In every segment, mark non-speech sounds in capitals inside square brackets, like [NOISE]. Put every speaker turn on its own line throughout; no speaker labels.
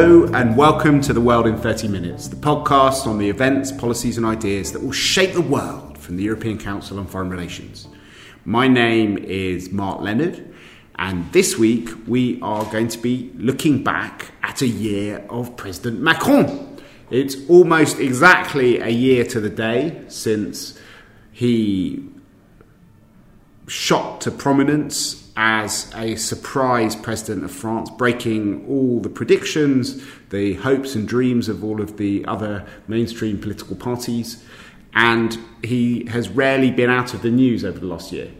Hello, and welcome to The World in 30 Minutes, the podcast on the events, policies, and ideas that will shape the world from the European Council on Foreign Relations. My name is Mark Leonard, and this week we are going to be looking back at a year of President Macron. It's almost exactly a year to the day since he shot to prominence as a surprise president of France, breaking all the predictions, the hopes and dreams of all of the other mainstream political parties. And he has rarely been out of the news over the last year.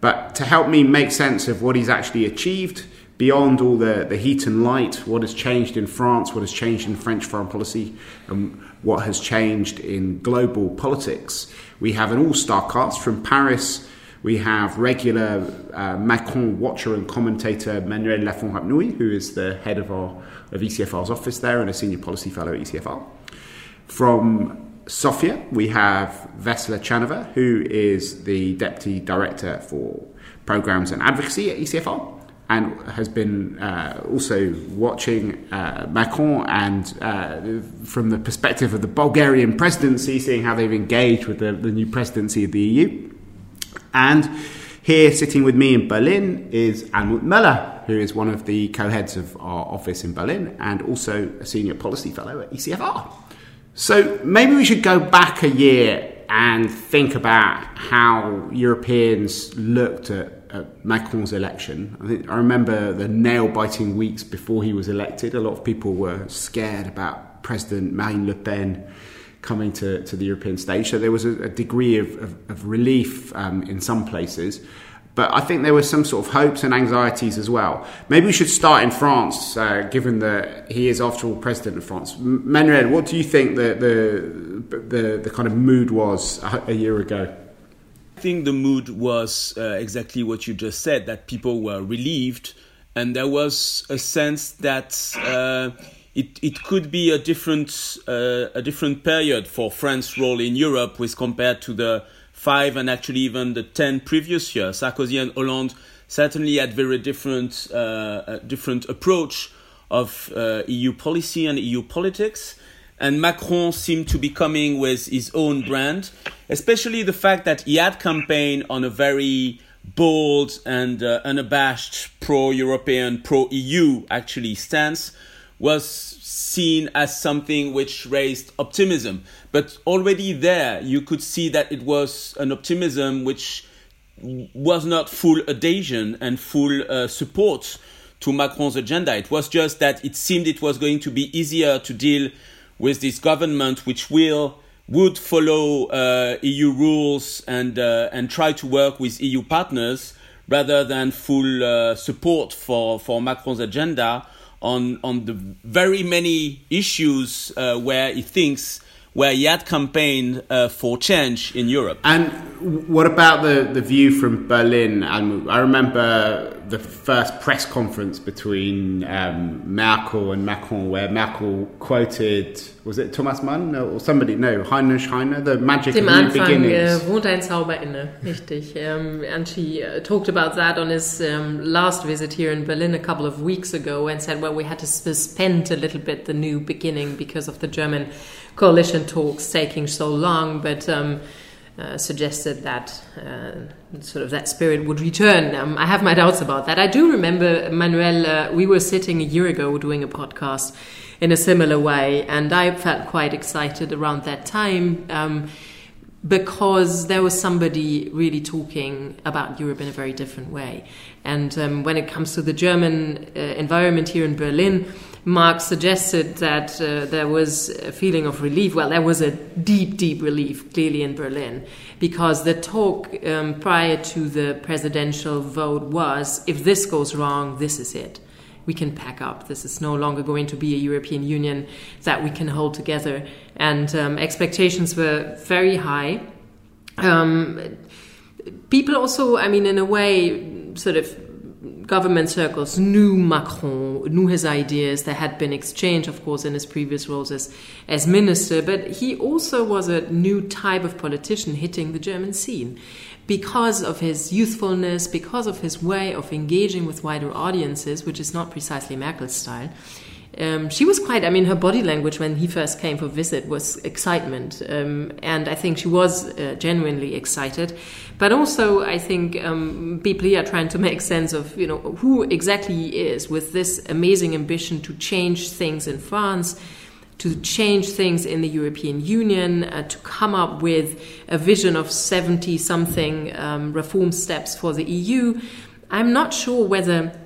But to help me make sense of what he's actually achieved, beyond all the, the heat and light, what has changed in France, what has changed in French foreign policy, and what has changed in global politics, we have an all star cast from Paris we have regular uh, Macron watcher and commentator Manuel Lafont-Rapnouil, who is the head of, our, of ECFR's office there and a senior policy fellow at ECFR. From Sofia, we have Vessela Tcherneva, who is the deputy director for programs and advocacy at ECFR and has been uh, also watching uh, Macron and uh, from the perspective of the Bulgarian presidency, seeing how they've engaged with the, the new presidency of the EU. And here, sitting with me in Berlin, is Almut Möller, who is one of the co heads of our office in Berlin and also a senior policy fellow at ECFR. So maybe we should go back a year and think about how Europeans looked at, at Macron's election. I, think, I remember the nail biting weeks before he was elected. A lot of people were scared about President Marine Le Pen coming to, to the European stage. So there was a, a degree of, of, of relief um, in some places. But I think there were some sort of hopes and anxieties as well. Maybe we should start in France, uh, given that he is, after all, president of France. Manuel, what do you think the, the, the, the kind of mood was a, a, year ago?
I think the mood was uh, exactly what you just said that people were relieved, and there was a sense that. Uh, it, it could be a different uh, a different period for France's role in Europe with compared to the five and actually even the ten previous years. Sarkozy and Hollande certainly had very different uh, different approach of uh, EU policy and EU politics. And Macron seemed to be coming with his own brand, especially the fact that he had campaigned on a very bold and uh, unabashed pro-European, pro-EU actually stance was seen as something which raised optimism. But already there, you could see that it was an optimism which was not full adhesion and full uh, support to Macron's agenda. It was just that it seemed it was going to be easier to deal with this government which will would follow uh, EU rules and uh, and try to work with EU partners rather than full uh, support for for Macron's agenda on on the very many issues uh, where he thinks where he had campaigned uh, for change in Europe.
And what about the, the view from Berlin? And I remember the first press conference between um, Merkel and Macron, where Merkel quoted, was it Thomas Mann or somebody? No, Heinrich Heine, the magic
Dem
of new
Anfang
beginnings.
Äh, wohnt ein Zauber inne, richtig. Um, and she uh, talked about that on his um, last visit here in Berlin a couple of weeks ago and said, well, we had to suspend a little bit the new beginning because of the German coalition talks taking so long, but um, uh, suggested that uh, sort of that spirit would return. Um, I have my doubts about that. I do remember, Manuel, uh, we were sitting a year ago doing a podcast in a similar way, and I felt quite excited around that time. Um, because there was somebody really talking about Europe in a very different way. And um, when it comes to the German uh, environment here in Berlin, Mark suggested that uh, there was a feeling of relief. Well, there was a deep, deep relief, clearly in Berlin, because the talk um, prior to the presidential vote was if this goes wrong, this is it. We can pack up. This is no longer going to be a European Union that we can hold together. And um, expectations were very high. Um, people also, I mean, in a way, sort of government circles knew Macron, knew his ideas. There had been exchange, of course, in his previous roles as, as minister, but he also was a new type of politician hitting the German scene because of his youthfulness, because of his way of engaging with wider audiences, which is not precisely Merkel's style. Um, she was quite, I mean, her body language when he first came for visit was excitement. Um, and I think she was uh, genuinely excited. But also, I think um, people here are trying to make sense of, you know, who exactly he is with this amazing ambition to change things in France to change things in the European Union, uh, to come up with a vision of 70 something um, reform steps for the EU. I'm not sure whether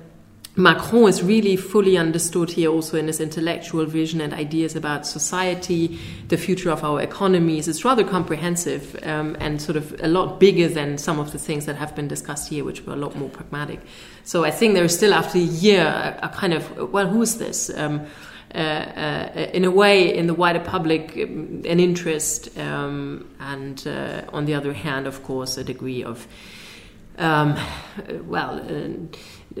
Macron is really fully understood here also in his intellectual vision and ideas about society, the future of our economies. It's rather comprehensive um, and sort of a lot bigger than some of the things that have been discussed here, which were a lot more pragmatic. So I think there is still, after a year, a, a kind of, well, who is this? Um, uh, uh, in a way, in the wider public, um, an interest, um, and uh, on the other hand, of course, a degree of, um, well, uh,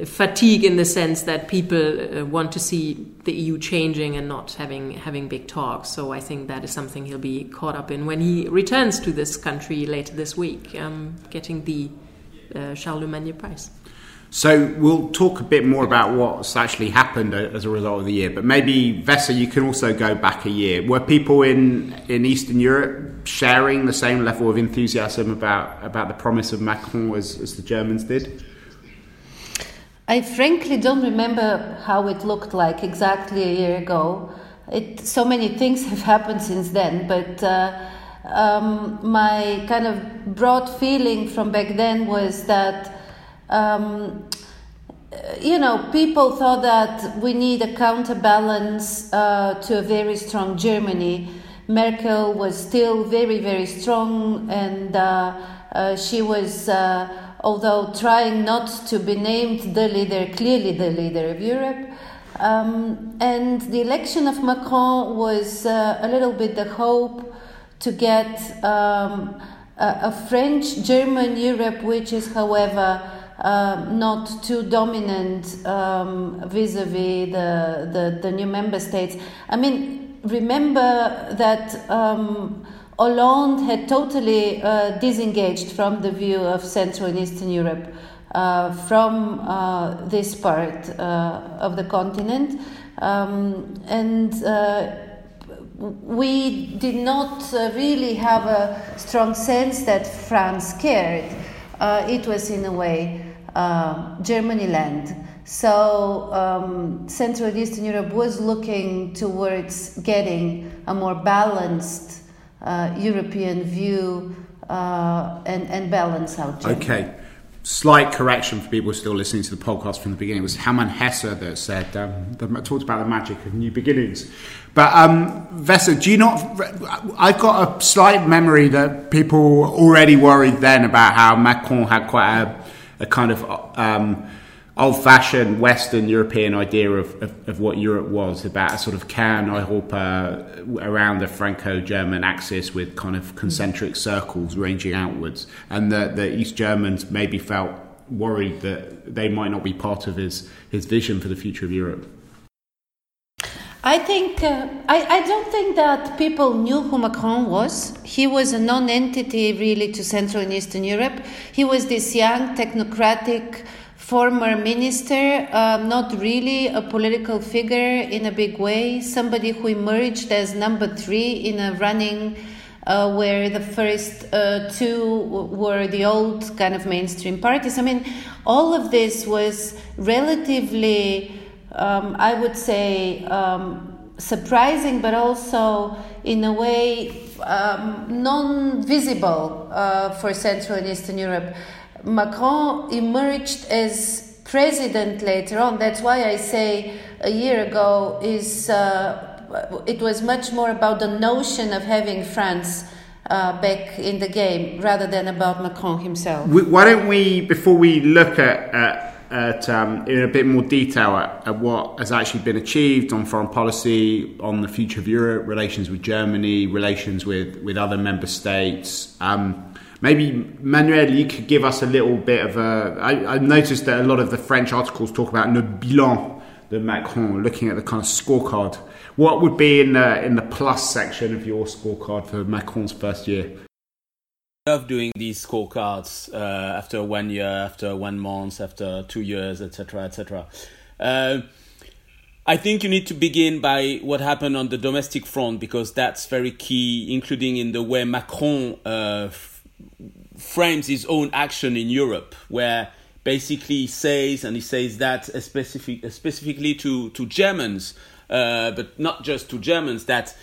fatigue in the sense that people uh, want to see the EU changing and not having having big talks. So I think that is something he'll be caught up in when he returns to this country later this week, um, getting the uh, Charlemagne Prize.
So we'll talk a bit more about what's actually happened as a result of the year. But maybe Vesa, you can also go back a year. Were people in in Eastern Europe sharing the same level of enthusiasm about about the promise of Macron as, as the Germans did?
I frankly don't remember how it looked like exactly a year ago. It, so many things [LAUGHS] have happened since then, but uh, um, my kind of broad feeling from back then was that um, you know, people thought that we need a counterbalance uh, to a very strong Germany. Merkel was still very, very strong, and uh, uh, she was, uh, although trying not to be named the leader, clearly the leader of Europe. Um, and the election of Macron was uh, a little bit the hope to get um, a, a French German Europe, which is, however, uh, not too dominant vis a vis the, the, new member states. I mean, remember that um, Hollande had totally uh, disengaged from the view of Central and Eastern Europe. Uh, from uh, this part uh, of the continent, um, and we did not really have a strong sense that France cared. it was, in a way, uh, Germany land. So um, Central and Eastern Europe was looking towards getting a more balanced uh, European view uh, and, and balance out. Germany.
Okay. Slight correction for people still listening to the podcast from the beginning. It was Hermann Hesse that said, um, that talked about the magic of new beginnings. But um, Vesa, do you not? I've got a slight memory that people already worried then about how Macron had quite a a kind of um, old-fashioned Western European idea of, of, of, what Europe was about a sort of Kern-Europa around the Franco-German axis with kind of concentric circles ranging outwards, and the, the East Germans maybe felt worried that they might not be part of his his vision for the future of Europe.
I think uh, I, I don't think that people knew who Macron was. He was a non-entity really to Central and Eastern Europe. He was this young technocratic former minister, uh, not really a political figure in a big way. Somebody who emerged as number three in a running. Uh, where the first uh, two were the old kind of mainstream parties. I mean, all of this was relatively um, I would say, um, surprising, but also in a way um, non visible uh, for Central and Eastern Europe. Macron emerged as president later on. That's why I say a year ago is uh, it was much more about the notion of having France. Uh, back in the game rather than about Macron himself.
Why don't we, before we look at, at at, um, in a bit more detail at, at, what has actually been achieved on foreign policy, on the future of Europe, relations with Germany, relations with, with other member states. Um, maybe, Manuel, you could give us a little bit of a. I, I noticed that a lot of the French articles talk about le bilan de Macron, looking at the kind of scorecard. What would be in the, in the plus section of your scorecard for Macron's first year?
I love doing these scorecards uh, after one year, after one month, after two years, etc., etc. Uh, I think you need to begin by what happened on the domestic front because that's very key, including in the way Macron uh, frames his own action in Europe, where basically he says, and he says that specific, specifically to, to Germans, uh, but not just to Germans, that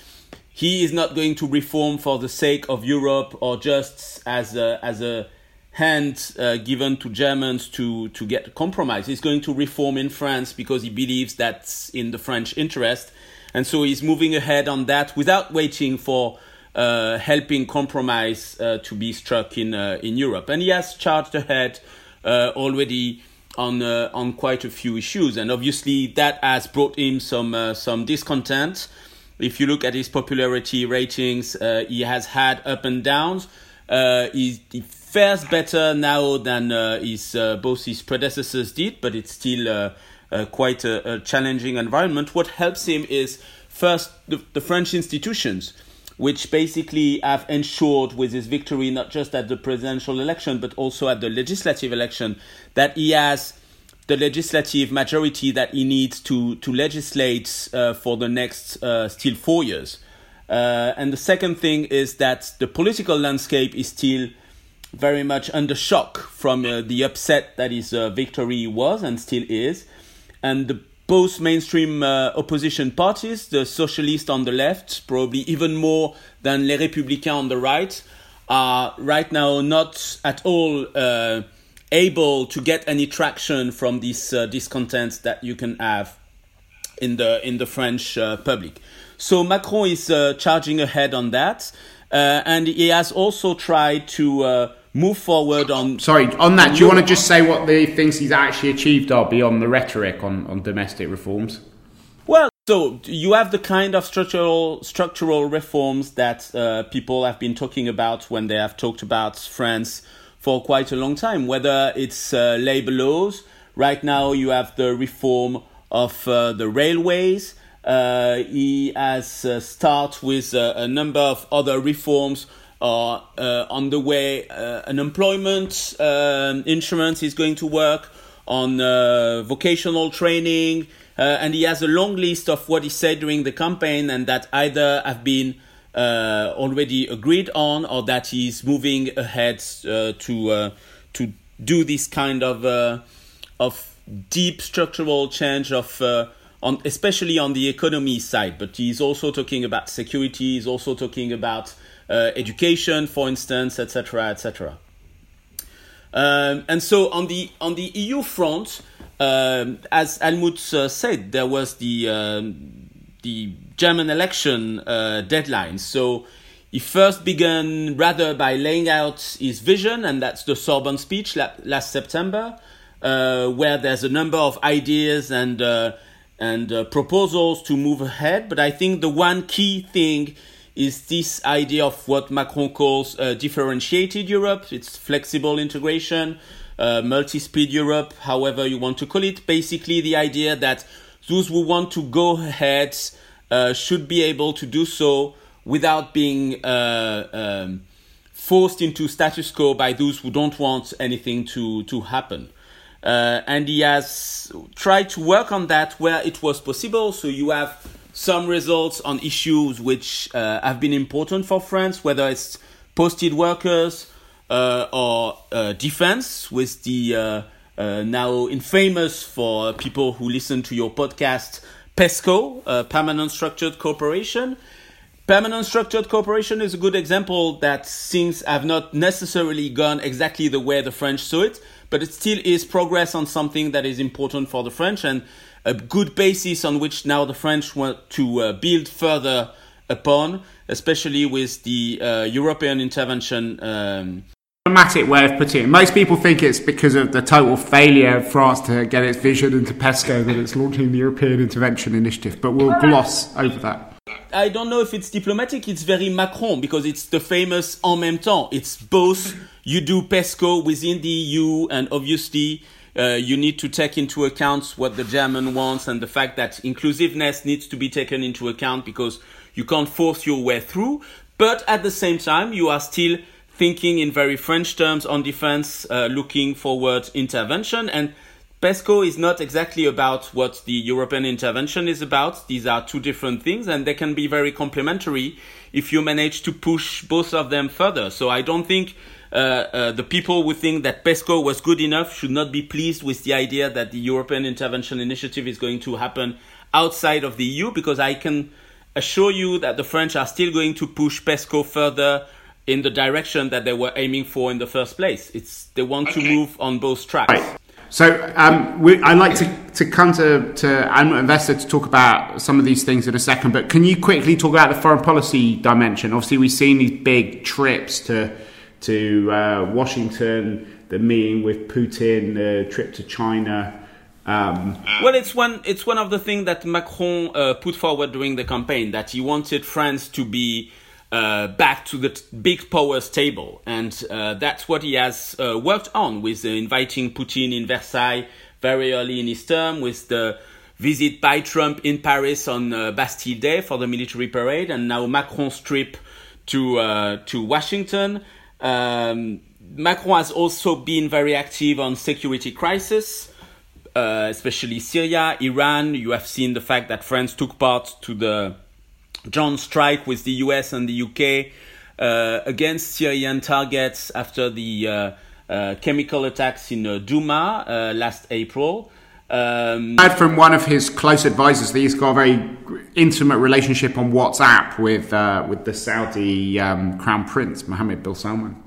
he is not going to reform for the sake of Europe or just as a, as a hand uh, given to Germans to, to get compromise. He's going to reform in France because he believes that's in the French interest. And so he's moving ahead on that without waiting for uh, helping compromise uh, to be struck in, uh, in Europe. And he has charged ahead uh, already on, uh, on quite a few issues. And obviously that has brought him some, some discontent. If you look at his popularity ratings, he has had up and downs. he, he fares better now than his both his predecessors did, but it's still uh quite a, a, challenging environment. What helps him is first the, the, French institutions, which basically have ensured with his victory not just at the presidential election but also at the legislative election that he has the legislative majority that he needs to to legislate uh, for the next uh, still four years. and the second thing is that the political landscape is still very much under shock from uh, the upset that his uh, victory was and still is. And the both mainstream uh, opposition parties, the socialists on the left, probably even more than Les Républicains on the right, are right now not at all uh, able to get any traction from this uh, discontent that you can have in the in the French uh, public. So Macron is charging ahead on that, and he has also tried to move forward on.
Sorry, on that, do you want to just say what the things he's actually achieved are beyond the rhetoric on, on domestic reforms?
Well, so you have the kind of structural structural reforms that uh, people have been talking about when they have talked about France for quite a long time. Whether it's uh, labor laws, right now you have the reform of uh, the railways. Uh, he has uh, start with uh, a number of other reforms are uh, on the way uh, unemployment um, insurance is going to work on uh, vocational training uh, and he has a long list of what he said during the campaign and that either have been uh, already agreed on or that he's moving ahead uh, to to do this kind of of deep structural change of on especially on the economy side. But he's also talking about security he's also talking about uh, education, for instance, etc., etc. Um, and so on the on the EU front, um, as Almut uh, said, there was the um, the German election uh, deadline. So he first began rather by laying out his vision, and that's the Sorbonne speech la- last September, uh, where there's a number of ideas and uh, and uh, proposals to move ahead. But I think the one key thing is this idea of what Macron calls uh, differentiated Europe. It's flexible integration, uh, multi speed Europe, however you want to call it. Basically, the idea that those who want to go ahead uh, should be able to do so without being uh, um, forced into status quo by those who don't want anything to, to happen. Uh, and he has tried to work on that where it was possible. So you have some results on issues which uh, have been important for France, whether it's posted workers uh, or uh, defense, with the uh, uh, now infamous for people who listen to your podcast, PESCO, Permanent Structured Cooperation. Permanent Structured Cooperation is a good example that things have not necessarily gone exactly the way the French saw it, but it still is progress on something that is important for the French and a good basis on which now the French want to uh, build further upon, especially with the uh, European intervention. Um,
Dramatic way of putting it. Most people think it's because of the total failure of France to get its vision into PESCO that it's launching the European Intervention Initiative, but we'll gloss over that.
I don't know if it's diplomatic, it's very Macron because it's the famous en même temps. It's both you do PESCO within the EU and obviously uh, you need to take into account what the German wants and the fact that inclusiveness needs to be taken into account because you can't force your way through. But at the same time, you are still thinking in very French terms on defense, uh, looking forward intervention. And PESCO is not exactly about what the European intervention is about. These are two different things and they can be very complementary if you manage to push both of them further. So I don't think uh, uh, the people who think that PESCO was good enough should not be pleased with the idea that the European intervention initiative is going to happen outside of the EU because I can assure you that the French are still going to push PESCO further in the direction that they were aiming for in the first place. It's they want okay. to move on both tracks.
Right. So um, we, I'd like to, to come to, to Anne Investor to talk about some of these things in a second, but can you quickly talk about the foreign policy dimension? Obviously, we've seen these big trips to, to uh, Washington, the meeting with Putin, the trip to China. Um,
well, it's one it's one of the things that Macron uh, put forward during the campaign that he wanted France to be uh, back to the t- big powers table, and uh, that's what he has uh, worked on with inviting Putin in Versailles very early in his term, with the visit by Trump in Paris on uh, Bastille Day for the military parade, and now Macron's trip to uh, to Washington. Um, Macron has also been very active on security crisis. Uh, especially Syria, Iran. You have seen the fact that France took part to the joint strike with the US and the UK uh, against Syrian targets after the uh, uh, chemical attacks in uh, Douma uh, last April.
Um, I heard from one of his close advisors that he's got a very intimate relationship on WhatsApp with with the Saudi um, Crown Prince Mohammed bin Salman.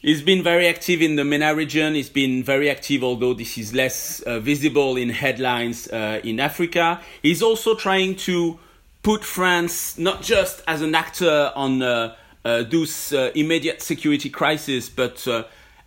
He's been very active in the MENA region. He's been very active, although this is less uh, visible in headlines uh, in Africa. He's also trying to put France not just as an actor on uh, uh those uh, immediate security crisis, but uh,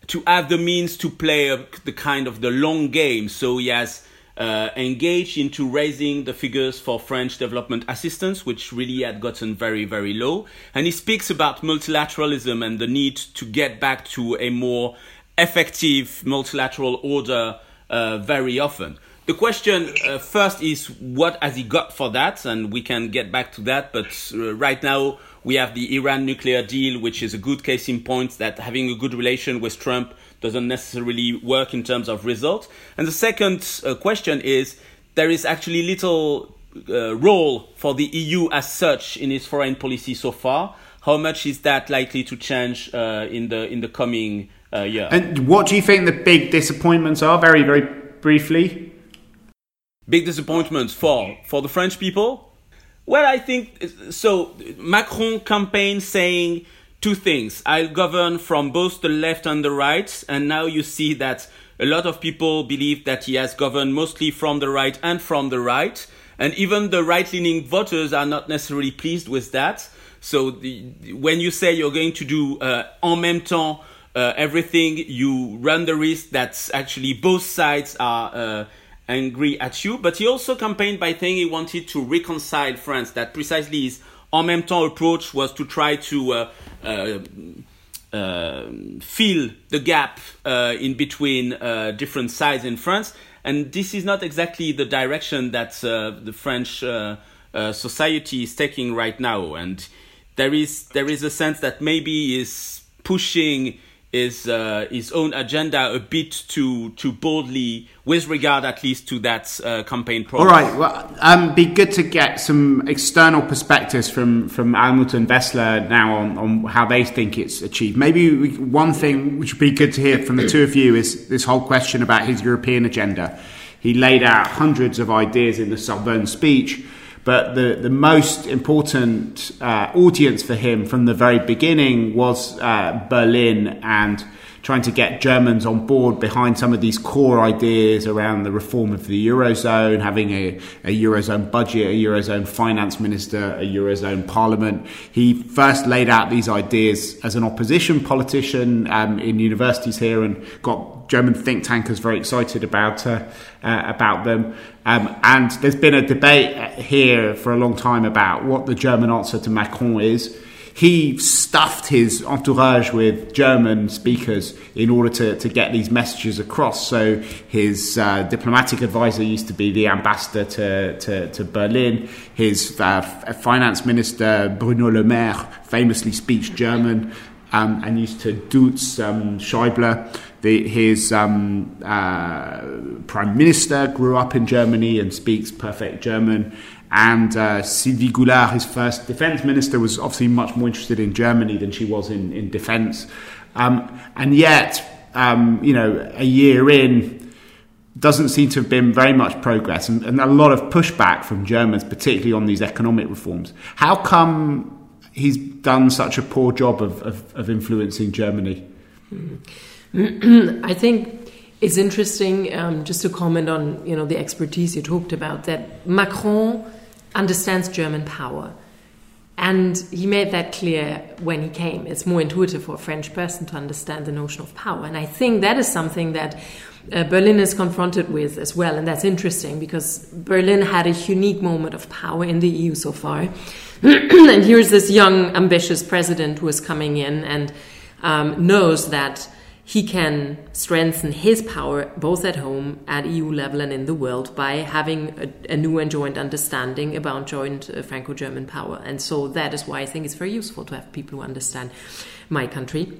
to have the means to play the kind of the long game. So he has uh, engaged into raising the figures for French development assistance, which really had gotten very, very low. And he speaks about multilateralism and the need to get back to a more effective multilateral order uh, very often. The question uh, first is what has he got for that, and we can get back to that. But uh, right now we have the Iran nuclear deal, which is a good case in point that having a good relation with Trump doesn't necessarily work in terms of results. And the second uh, question is there is actually little uh, role for the EU as such in its foreign policy so far. How much is that likely to change uh, in the in the coming uh, year?
And what do you think the big disappointments are? Very very briefly.
Big disappointments for for the French people. Well, I think so. Macron campaign saying two things. I'll govern from both the left and the right, and now you see that a lot of people believe that he has governed mostly from the right and from the right, and even the right-leaning voters are not necessarily pleased with that. So the, when you say you're going to do uh, en même temps uh, everything, you run the risk that actually both sides are uh, angry at you. But he also campaigned by saying he wanted to reconcile France. That precisely his en même temps approach was to try to uh, uh, uh, fill the gap uh, in between uh, different sides in France. And this is not exactly the direction that uh, the French society is taking right now. And there is there is a sense that maybe is pushing his uh, his own agenda a bit too too boldly with regard at least to that uh, campaign
program. All right, well, um, be good to get some external perspectives from from Almut and Vessela now on, on how they think it's achieved. Maybe we, one thing which would be good to hear from the two of you is this whole question about his European agenda. He laid out hundreds of ideas in the Sorbonne speech but the, the most important uh, audience for him from the very beginning was uh, Berlin and trying to get Germans on board behind some of these core ideas around the reform of the Eurozone, having a, a Eurozone budget, a Eurozone finance minister, a Eurozone parliament. He first laid out these ideas as an opposition politician um, in universities here and got German think tankers very excited about uh, uh, about them. Um, and there's been a debate here for a long time about what the German answer to Macron is he stuffed his entourage with German speakers in order to, to get these messages across. So his uh, diplomatic advisor used to be the ambassador to, to, to Berlin. His uh, finance minister, Bruno Le Maire, famously speaks German um, and used to Dutz um, Schäuble. The, his um, uh, prime minister grew up in Germany and speaks perfect German. And uh, Sylvie Goulard, his first defense minister, was obviously much more interested in Germany than she was in, in defense. Um, and yet, um, you know, a year in, doesn't seem to have been very much progress and, and, a lot of pushback from Germans, particularly on these economic reforms. How come he's done such a poor job of, of, of influencing Germany? [CLEARS THROAT]
I think it's interesting um, just to comment on you know the expertise you talked about that Macron understands German power. And he made that clear when he came. It's more intuitive for a French person to understand the notion of power. And I think that is something that uh, Berlin is confronted with as well. And that's interesting because Berlin had a unique moment of power in the EU so far. [CLEARS THROAT] and here's this young, ambitious president who is coming in and um, knows that he can strengthen his power both at home, at EU level, and in the world by having a, a new and joint understanding about joint uh, Franco German power. And so that is why I think it's very useful to have people who understand my country.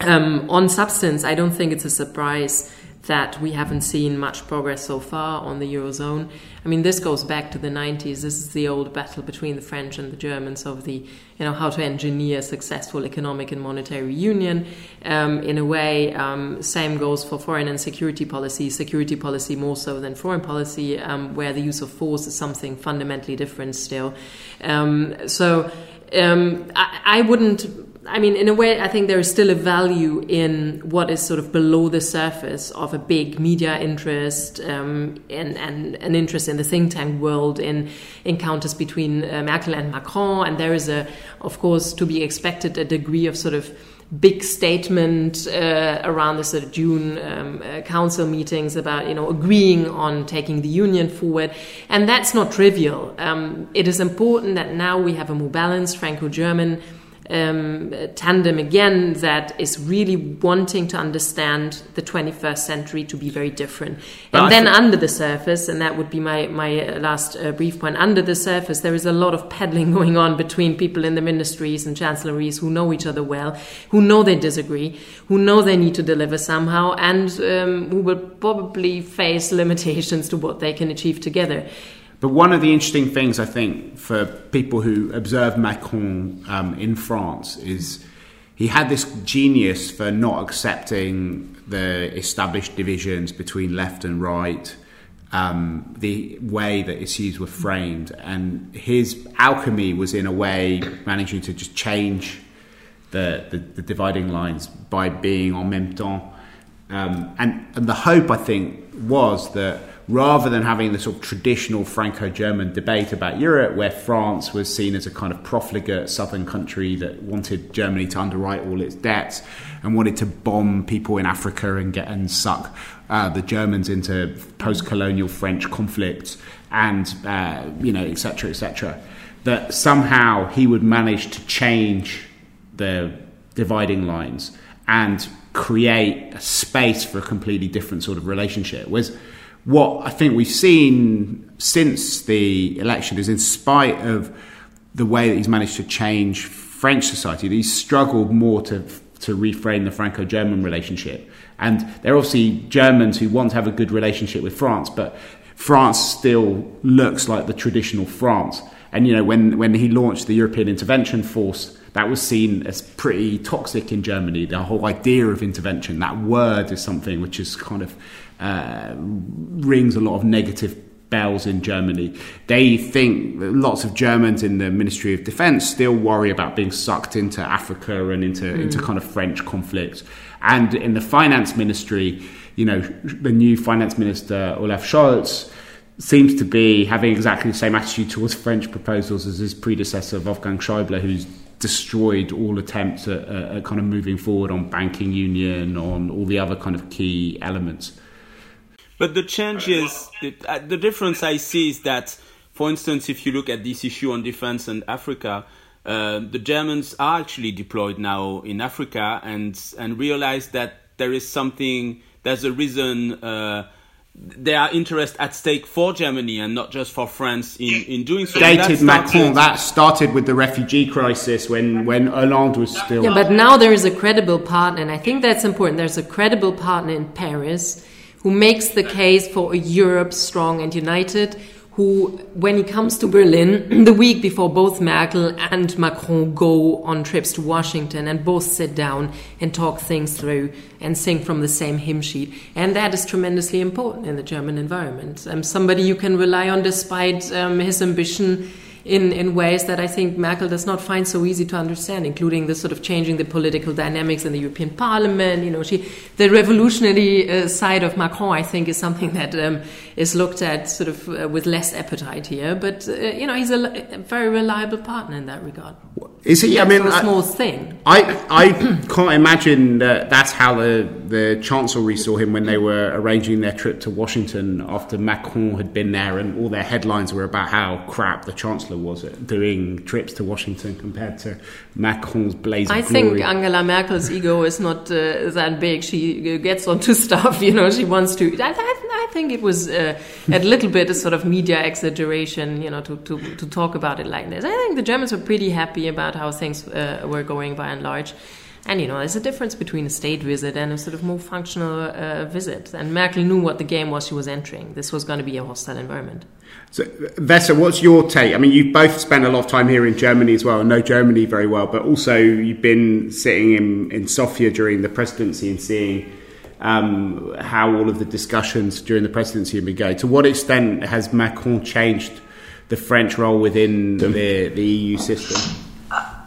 Um, on substance, I don't think it's a surprise that we haven't seen much progress so far on the Eurozone. I mean, this goes back to the 90s. This is the old battle between the French and the Germans of the, you know, how to engineer successful economic and monetary union. Um, in a way, um, same goes for foreign and security policy, security policy more so than foreign policy, um, where the use of force is something fundamentally different still. Um, so um, I, I wouldn't I mean, in a way, I think there is still a value in what is sort of below the surface of a big media interest um, and, and an interest in the think tank world, in encounters between uh, Merkel and Macron. And there is, a, of course, to be expected, a degree of sort of big statement uh, around the sort of June um, uh, council meetings about you know agreeing on taking the union forward, and that's not trivial. Um, it is important that now we have a more balanced Franco-German um, tandem again that is really wanting to understand the 21st century to be very different. And but then under the surface, and that would be my, my uh, last uh, brief point, under the surface, there is a lot of peddling [LAUGHS] going on between people in the ministries and chancelleries who know each other well, who know they disagree, who know they need to deliver somehow, and um, who will probably face [LAUGHS] limitations to what they can achieve together.
But one of the interesting things I think for people who observe Macron um, in France is he had this genius for not accepting the established divisions between left and right, um, the way that issues were framed, and his alchemy was in a way managing to just change the, the, the dividing lines by being en même temps. Um, and, and the hope, I think, was that rather than having the sort of traditional Franco-German debate about Europe, where France was seen as a kind of profligate southern country that wanted Germany to underwrite all its debts and wanted to bomb people in Africa and get and suck uh, the Germans into post-colonial French conflicts and uh, you know etc etc. That somehow he would manage to change the dividing lines and create a space for a completely different sort of relationship. Was what I think we've seen since the election is, in spite of the way that he's managed to change French society, he's struggled more to to reframe the Franco-German relationship. And there are obviously Germans who want to have a good relationship with France, but France still looks like the traditional France. And you know, when when he launched the European Intervention Force, that was seen as pretty toxic in Germany. The whole idea of intervention, that word, is something which is kind of uh, rings a lot of negative bells in Germany. They think lots of Germans in the Ministry of Defense still worry about being sucked into Africa and into, mm. into kind of French conflict. And in the finance ministry, you know, the new finance minister, Olaf Scholz, seems to be having exactly the same attitude towards French proposals as his predecessor, Wolfgang Schäuble, who's destroyed all attempts at, at kind of moving forward on banking union, on all the other kind of key elements.
But the change is uh, the difference I see is that, for instance, if you look at this issue on defense and Africa, uh, the Germans are actually deployed now in Africa and and realize that there is something. There's a reason. Uh, there are interests at stake for Germany and not just for France in, in doing so.
Dated Macron, that started with the refugee crisis when, when Hollande was still.
Yeah, but now there is a credible partner, and I think that's important. There's a credible partner in Paris who makes the case for a Europe strong and united, who, when he comes to Berlin, [CLEARS THROAT] the week before both Merkel and Macron go on trips to Washington and both sit down and talk things through and sing from the same hymn sheet. And that is tremendously important in the German environment. Um, somebody you can rely on despite um, his ambition in, in ways that I think Merkel does not find so easy to understand, including the sort of changing the political dynamics in the European Parliament. You know, she, the revolutionary uh, side of Macron, I think, is something that um, is looked at sort of uh, with less appetite here. But uh, you know, he's a, a, very reliable partner in that regard.
Is he?
I
mean,
a small I, thing.
I I can't imagine that that's how the the chancellery saw him when they were arranging their trip to Washington after Macron had been there, and all their headlines were about how crap the chancellor was at doing trips to Washington compared to Macron's blaze.
I think Angela Merkel's ego is not uh, that big. She gets onto [LAUGHS] stuff, you know. She wants to. I, I, I think it was uh, a little bit a sort of media exaggeration, you know, to, to to talk about it like this. I think the Germans were pretty happy about how things uh, were going by and large. And you know, there's a difference between a state visit and a sort of more functional uh, visit. And Merkel knew what the game was she was entering. This was going to be a hostile environment.
So, Vesa, what's your take? I mean, you've both spent a lot of time here in Germany as well, and know Germany very well, but also you've been sitting in, in Sofia during the presidency and seeing um, how all of the discussions during the presidency have been going. To what extent has Macron changed the French role within the, the EU system?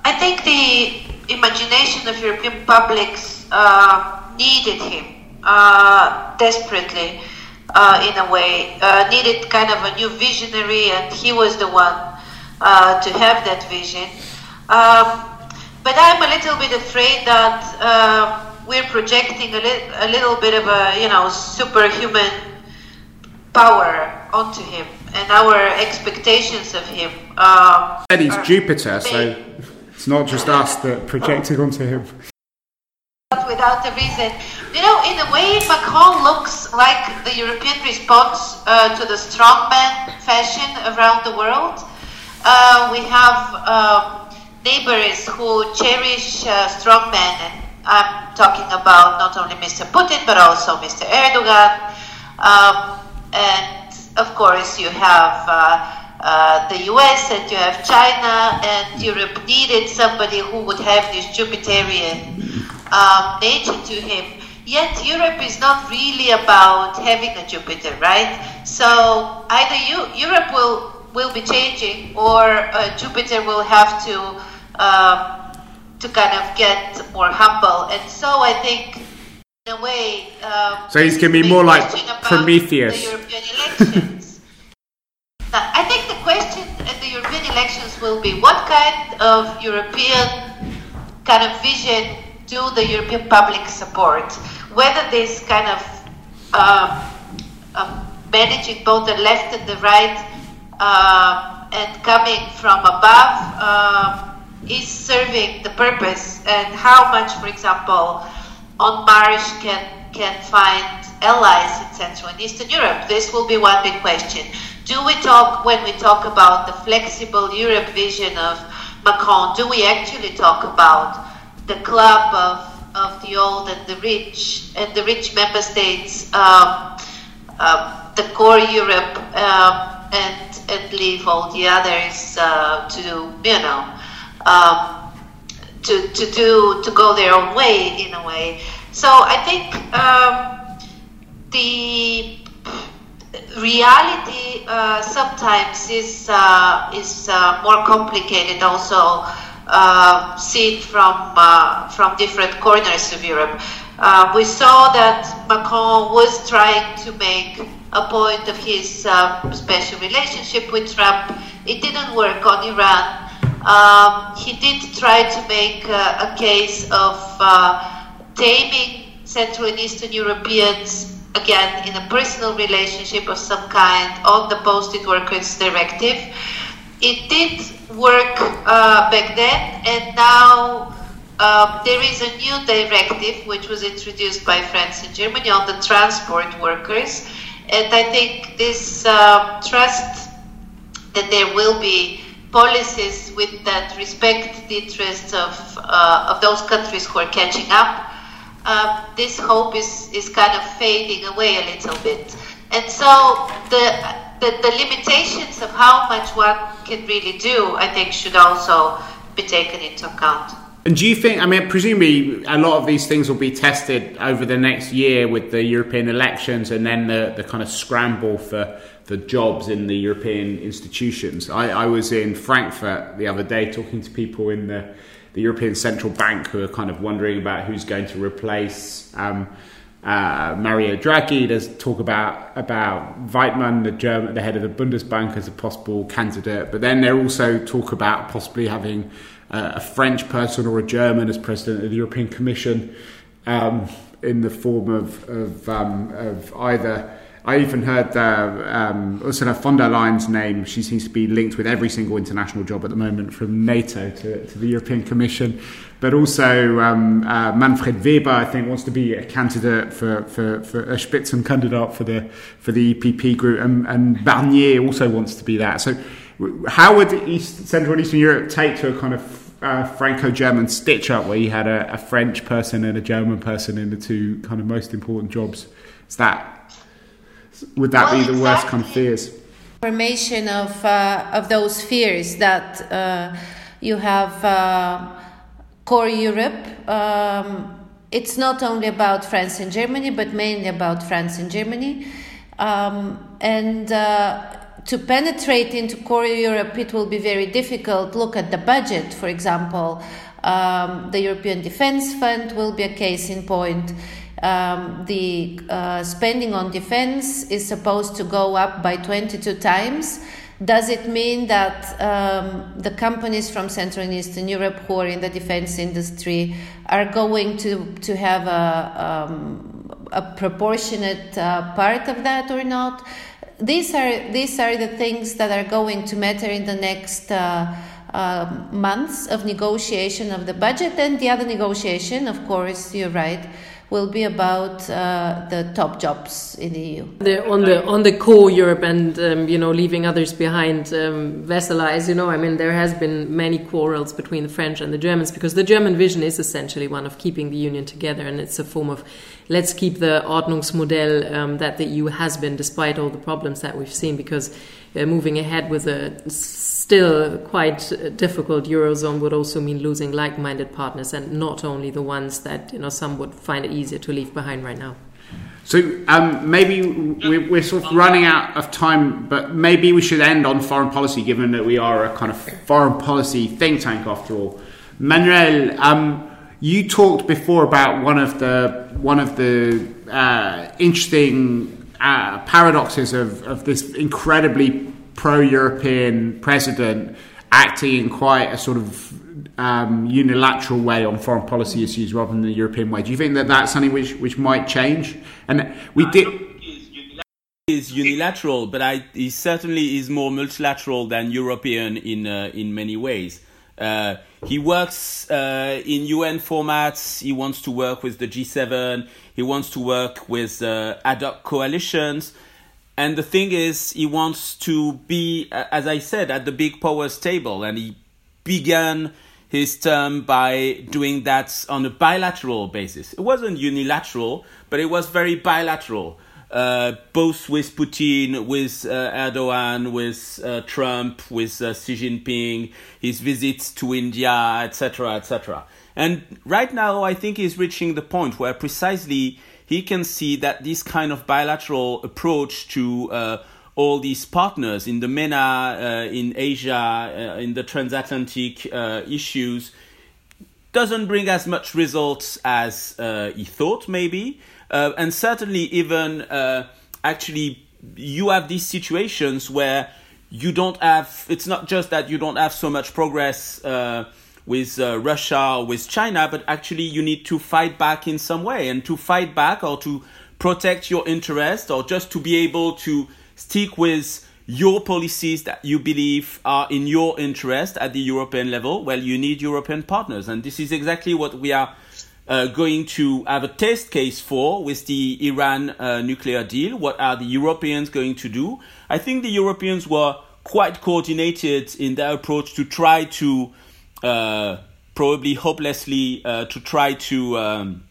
I think the imagination of European publics uh, needed him uh, desperately, uh, in a way, uh, needed kind of a new visionary, and he was the one uh, to have that vision. Um, but I'm a little bit afraid that uh, we're projecting a, li- a little bit of a, you know, superhuman power onto him and our expectations of him. Um,
and he's Jupiter, so. It's not just us that projected onto him.
Without a reason. You know, in a way, Macron looks like the European response uh, to the strongman fashion around the world. Uh, we have um, neighbors who cherish uh, strongmen, and I'm talking about not only Mr. Putin but also Mr. Erdogan. Um, and of course, you have uh, the US and you have China and Europe needed somebody who would have this Jupiterian um, nature to him. Yet Europe is not really about having a Jupiter, right? So either you, Europe will will be changing, or uh, Jupiter will have to um, to kind of get more humble. And so I think, in a way, um,
so he's going to be more like Prometheus.
Now, I think the question at the European elections will be what kind of European kind of vision do the European public support? Whether this kind of uh, uh, managing both the left and the right uh, and coming from above um, is serving the purpose, and how much, for example, En Marche can can find allies in Central and Eastern Europe. This will be one big question. Do we talk, when we talk about the flexible Europe vision of Macron, do we actually talk about the club of, of the old and the rich and the rich member states, um, um, the core Europe, um, and, and leave all the others uh, to, you know, um, to, to do, to go their own way in a way. So I think um, the reality uh, sometimes is uh, is uh, more complicated. Also, uh, seen from uh, from different corners of Europe. Uh, we saw that Macron was trying to make a point of his special relationship with Trump. It didn't work on Iran. Um, he did try to make a case of taming Central and Eastern Europeans again in a personal relationship of some kind on the posted workers directive. It did work uh, back then, and now um, there is a new directive which was introduced by France and Germany on the transport workers, And I think this uh, trust that there will be policies with that respect the interests of, uh, of those countries who are catching up, uh, this hope is, is kind of fading away a little bit. And so the, the, the limitations of how much one can really do, I think, should also be taken into account.
And do you think, I mean, presumably a lot of these things will be tested over the next year with the European elections and then the, the kind of scramble for, for jobs in the European institutions. I, I was in Frankfurt the other day talking to people in the, the European Central Bank who are kind of wondering about who's going to replace. Um, uh, Mario Draghi. There's talk about about Weidmann, the German, the head of the Bundesbank, as a possible candidate. But then there also talk about possibly having uh, a French person or a German as president of the European Commission, um, in the form of of, um, of either. I even heard uh, um, Ursula von der Leyen's name. She seems to be linked with every single international job at the moment, from NATO to, to the European Commission. But also um, uh, Manfred Weber, I think, wants to be a candidate for, for, for a Spitzenkandidat for the for the EPP group, and, and Barnier also wants to be that. So, how would East, Central and Eastern Europe take to a kind of uh, Franco-German stitch-up where you had a, a French person and a German person in the two kind of most important jobs? Is that would that well, be the exactly. worst kind of fears?
Formation of uh, of those fears that uh, you have uh, core Europe. Um, it's not only about France and Germany, but mainly about France and Germany, um, and uh, to penetrate into core Europe, it will be very difficult. Look at the budget, for example. Um, the European Defence Fund will be a case in point um, the uh, spending on defense is supposed to go up by 22 times. Does it mean that um, the companies from Central and Eastern Europe who are in the defense industry are going to, to have a, um, a proportionate uh, part of that or not? These are, these are the things that are going to matter in the next uh, uh, months of negotiation of the budget and the other negotiation, of course, you're right will be about uh, the top jobs in the EU.
The, on the on the core Europe and um, you know leaving others behind, um, Vessela, you know, I mean there has been many quarrels between the French and the Germans because the German vision is essentially one of keeping the union together, and it's a form of let's keep the Ordnungsmodell um, that the EU has been, despite all the problems that we've seen, because uh, moving ahead with a still quite difficult eurozone would also mean losing like-minded partners and not only the ones that you know some would find it easier to leave behind right now.
So um, maybe we're, sort of running out of time, but maybe we should end on foreign policy, given that we are a kind of foreign policy think tank after all. Manuel, um, you talked before about one of the one of the uh, interesting uh, paradoxes of, of this incredibly pro-European president acting in quite a sort of um, unilateral way on foreign policy issues rather than the European way. Do you think that that's something which, which might change? And we did.
Is unilateral, but I, he certainly is more multilateral than European in uh, in many ways. Uh, he works uh, in UN formats. He wants to work with the G7. He wants to work with uh, ad hoc coalitions. And the thing is, he wants to be, as I said, at the big powers table. And he began his term by doing that on a bilateral basis. It wasn't unilateral, but it was very bilateral. Uh, both with Putin, with uh, Erdogan, with uh, Trump, with uh, Xi Jinping, his visits to India, etc., etc. And right now, I think he's reaching the point where precisely he can see that this kind of bilateral approach to uh, all these partners in the MENA, uh, in Asia, in the transatlantic issues, doesn't bring as much results as he thought, maybe. Uh, and certainly, even actually, you have these situations where you don't have, it's not just that you don't have so much progress with uh, Russia or with China, but actually you need to fight back in some way. And to fight back or to protect your interest or just to be able to stick with your policies that you believe are in your interest at the European level, well, you need European partners. And this is exactly what we are uh, going to have a test case for with the Iran uh, nuclear deal? What are the Europeans going to do? I think the Europeans were quite coordinated in their approach to try to, uh, probably hopelessly, uh, to try to um,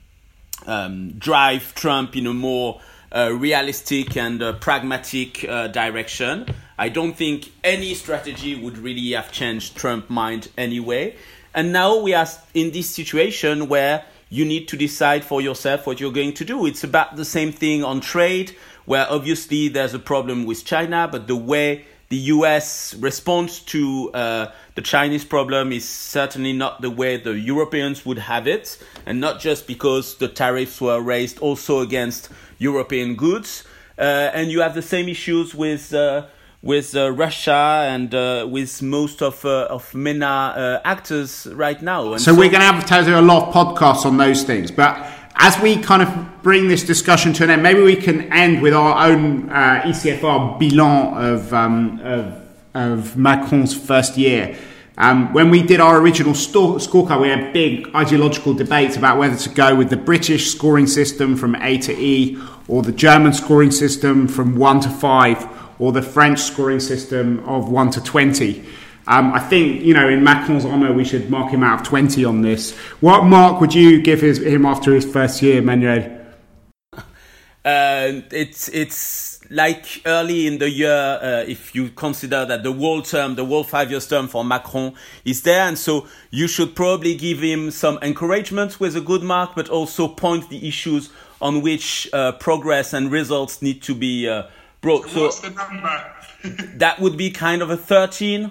um, drive Trump in a more uh, realistic and uh, pragmatic direction. I don't think any strategy would really have changed Trump's mind anyway. And now we are in this situation where you need to decide for yourself what you're going to do. It's about the same thing on trade, where obviously there's a problem with China, but the way the US responds to uh, the Chinese problem is certainly not the way the Europeans would have it, and not just because the tariffs were raised also against European goods. Uh, and you have the same issues with. Uh, with uh, Russia and uh, with most of uh, of MENA uh, actors right now.
So, so, we're going to advertise a lot of podcasts on those things. But as we kind of bring this discussion to an end, maybe we can end with our own uh, ECFR bilan of, um, of, of Macron's first year. Um, when we did our original store, scorecard, we had big ideological debates about whether to go with the British scoring system from A to E or the German scoring system from 1 to 5 or the French scoring system of 1 to 20. Um, I think, you know, in Macron's honour, we should mark him out of 20 on this. What mark would you give his, him after his first year, Manuel? [LAUGHS]
Uh, it's, it's like early in the year, uh, if you consider that the whole term, the whole five years term for Macron is there. And so you should probably give him some encouragement with a good mark, but also point the issues on which uh, progress and results need to be uh, Bro, so
what's the number? [LAUGHS]
that would be kind of a 13.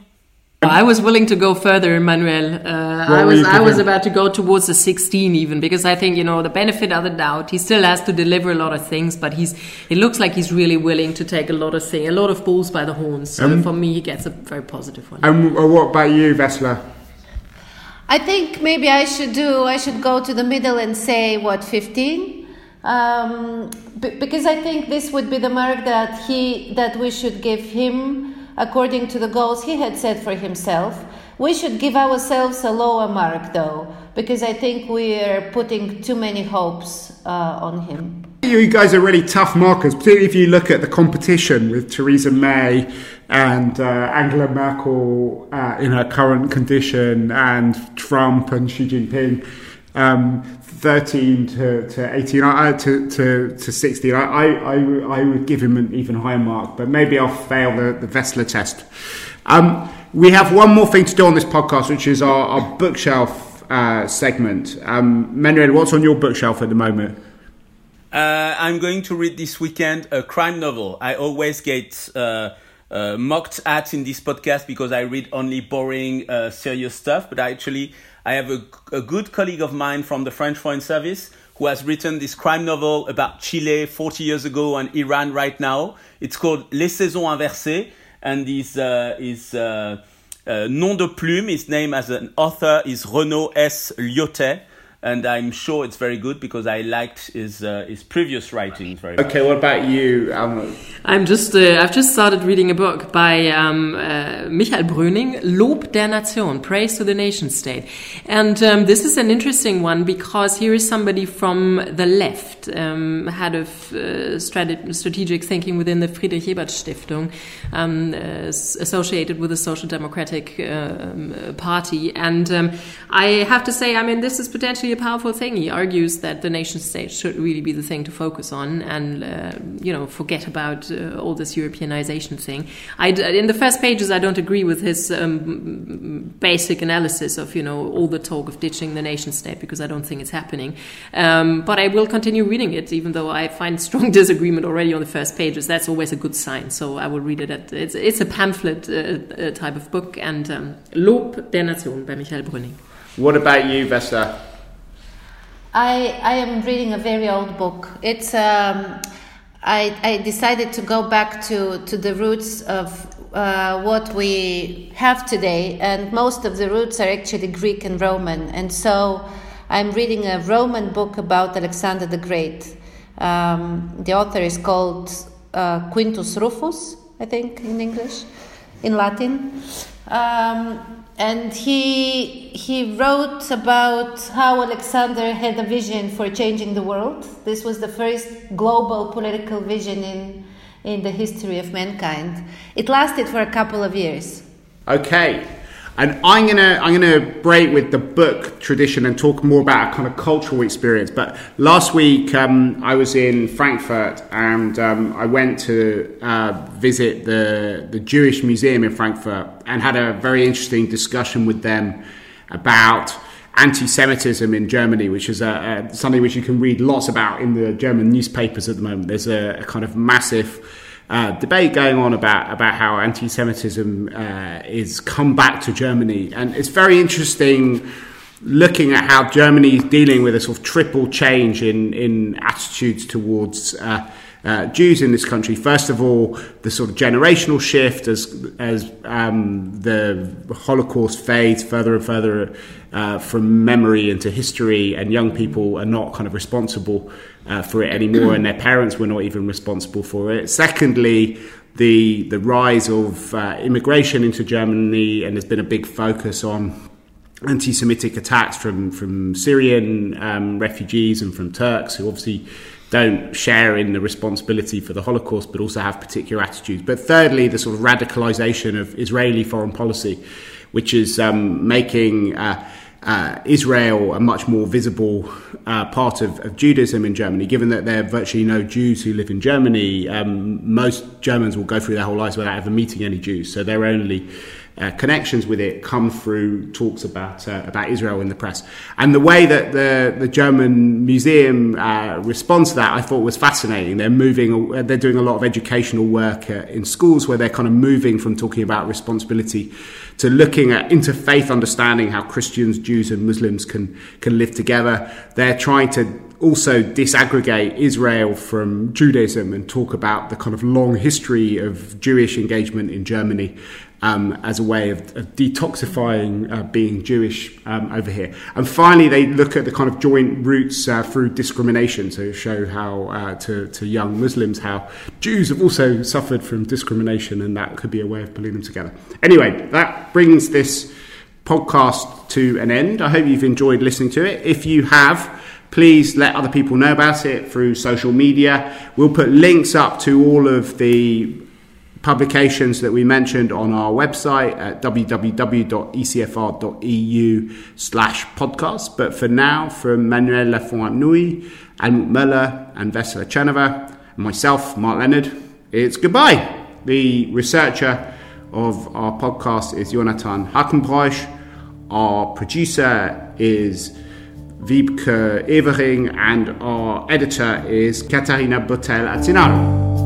I was willing to go further, Emmanuel. Uh, I was I was about to go towards the 16 even because I think you know the benefit of the doubt. He still has to deliver a lot of things, but he's it looks like he's really willing to take a lot of things, a lot of balls by the horns. So um, for me, he gets a very positive one.
And what about you, Vessela?
I think maybe I should do. I should go to the middle and say what 15 um, b- because I think this would be the mark that he that we should give him according to the goals he had set for himself. We should give ourselves a lower mark though, because I think we are putting too many hopes uh, on him.
You guys are really tough markers, particularly if you look at the competition with Theresa May and uh, Angela Merkel uh, in her current condition, and Trump and Xi Jinping. Um, 13 to, to 18, uh, to, to, to 16, I, I, I, would give him an even higher mark, but maybe I'll fail the, the Vessela test. Um, we have one more thing to do on this podcast, which is our, our bookshelf uh, segment. Um, Manuel, what's on your bookshelf at the moment?
Uh, I'm going to read this weekend a crime novel. I always get uh, uh, mocked at in this podcast because I read only boring, uh, serious stuff, but actually I have a, a good colleague of mine from the French Foreign Service who has written this crime novel about Chile 40 years ago and Iran right now. It's called Les Saisons Inversées, and his, uh, his uh, uh, nom de plume, his name as an author is Renaud S. Lyautey and I'm sure it's very good because I liked his uh, his previous writings very
much. Okay, what about you? Um,
I'm just uh, I've just started reading a book by um, uh, Michael Bröning, Lob der Nation, Praise to the Nation State, and um, this is an interesting one because here is somebody from the left, um, head of uh, strategic thinking within the Friedrich Ebert Stiftung, um, uh, associated with the Social Democratic uh, um, Party, and I have to say, I mean, this is potentially a powerful thing. He argues that the nation state should really be the thing to focus on and, uh, you know, forget about uh, all this Europeanization thing. I, in the first pages, I don't agree with his um, basic analysis of, you know, all the talk of ditching the nation state because I don't think it's happening. Um, but I will continue reading it, even though I find [LAUGHS] strong disagreement already on the first pages. That's always a good sign. So I will read it. At, it's, it's a pamphlet uh, uh type of book and um, Lob der Nation by Michael Bröning.
What about you, Vesta?
I, I am reading a very old book. It's um, I, I decided to go back to, to the roots of uh, what we have today, and most of the roots are actually Greek and Roman. And so I'm reading a Roman book about Alexander the Great. Um, the author is called uh, Quintus Rufus, I think, in English, in Latin. Um, and he he wrote about how Alexander had a vision for changing the world. This was the first global political vision in in the history of mankind. It lasted for a couple of years.
Okay. And I'm gonna I'm gonna break with the book tradition and talk more about a kind of cultural experience. But last week um, I was in Frankfurt and um, I went to uh, visit the the Jewish Museum in Frankfurt and had a very interesting discussion with them about anti-Semitism in Germany, which is a, a, something which you can read lots about in the German newspapers at the moment. There's a, a kind of massive uh, debate going on about about how anti-Semitism uh, is come back to Germany, and it's very interesting looking at how Germany is dealing with a sort of triple change in in attitudes towards. Uh, uh, Jews in this country. First of all, the sort of generational shift as as um, the Holocaust fades further and further uh, from memory into history, and young people are not kind of responsible uh, for it anymore, and their parents were not even responsible for it. Secondly, the the rise of uh, immigration into Germany, and there's been a big focus on anti-Semitic attacks from from Syrian um, refugees and from Turks who obviously don't share in the responsibility for the Holocaust, but also have particular attitudes. But thirdly, the sort of radicalization of Israeli foreign policy, which is um, making uh, uh, Israel a much more visible uh, part of, of, Judaism in Germany, given that there are virtually no Jews who live in Germany. Um, most Germans will go through their whole lives without ever meeting any Jews, so they're only uh, connections with it come through talks about uh, about Israel in the press, and the way that the the German museum uh, responds to that, I thought was fascinating. They're moving, they're doing a lot of educational work uh, in schools where they're kind of moving from talking about responsibility to looking at interfaith understanding, how Christians, Jews, and Muslims can can live together. They're trying to also disaggregate Israel from Judaism and talk about the kind of long history of Jewish engagement in Germany um, as a way of, of detoxifying uh, being Jewish um, over here. And finally, they look at the kind of joint roots uh, through discrimination to show how uh, to, to young Muslims how Jews have also suffered from discrimination, and that could be a way of pulling them together. Anyway, that brings this podcast to an end. I hope you've enjoyed listening to it. If you have, please let other people know about it through social media. We'll put links up to all of the publications that we mentioned on our website at www.ecfr.eu slash podcast. But for now, from Manuel Lafont-Rapnouil, Almut Möller, and Vessela Tcherneva, and myself, Mark Leonard, it's goodbye. The researcher of our podcast is Jonathan Hakenbroich. Our producer is Wiebke Evering, and our editor is Katarina Botel Atinaro.